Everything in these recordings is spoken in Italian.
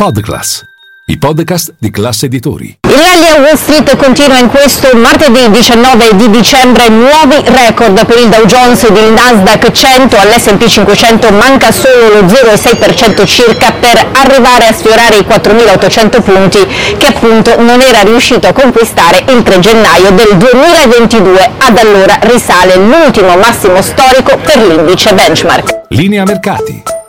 Podclass, i podcast di classe editori. Il rally a Wall Street continua in questo martedì 19 di dicembre, nuovi record per il Dow Jones ed il Nasdaq 100, all'S&P 500 manca solo lo 0,6% circa per arrivare a sfiorare i 4.800 punti che appunto non era riuscito a conquistare il 3 gennaio del 2022, ad allora risale l'ultimo massimo storico per l'indice benchmark. Linea mercati.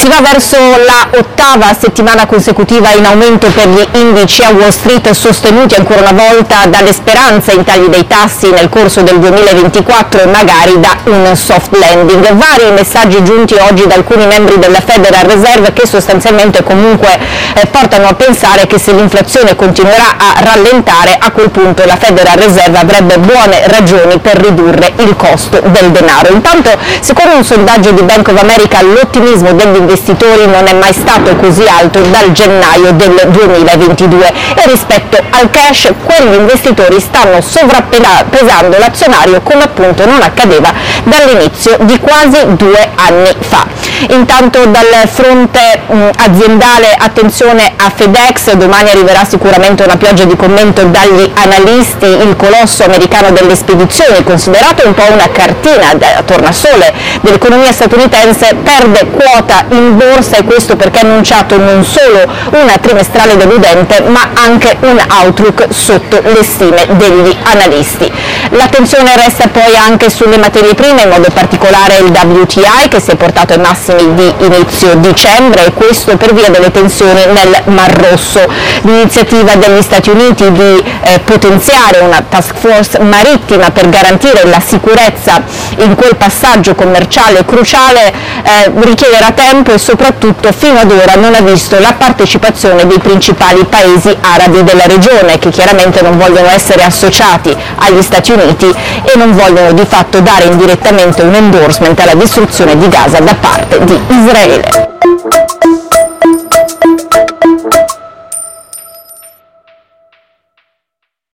Si va verso la ottava settimana consecutiva in aumento per gli indici a Wall Street sostenuti ancora una volta dalle speranze in tagli dei tassi nel corso del 2024 e magari da un soft landing. Vari messaggi giunti oggi da alcuni membri della Federal Reserve che sostanzialmente comunque eh, portano a pensare che se l'inflazione continuerà a rallentare a quel punto la Federal Reserve avrebbe buone ragioni per ridurre il costo del denaro. Intanto secondo un sondaggio di Bank of America l'ottimismo degli investitori non è mai stato così alto dal gennaio del 2022 e rispetto al cash quegli investitori stanno sovrappesando l'azionario come appunto non accadeva dall'inizio di quasi due anni fa. Intanto dal fronte aziendale attenzione a FedEx, domani arriverà sicuramente una pioggia di commento dagli analisti, il colosso americano delle spedizioni, considerato un po' una cartina da tornasole dell'economia statunitense, perde quota in borsa e questo perché ha annunciato non solo una trimestrale deludente ma anche un outlook sotto le stime degli analisti. L'attenzione resta poi anche sulle materie prime, in modo particolare il WTI che si è portato ai massimi di inizio dicembre e questo per via delle tensioni nel Mar Rosso. L'iniziativa degli Stati Uniti di eh, potenziare una task force marittima per garantire la sicurezza in quel passaggio commerciale cruciale eh, richiederà tempo e soprattutto fino ad ora non ha visto la partecipazione dei principali paesi arabi della regione che chiaramente non vogliono essere associati agli Stati Uniti e non vogliono di fatto dare indirettamente un endorsement alla distruzione di Gaza da parte di Israele.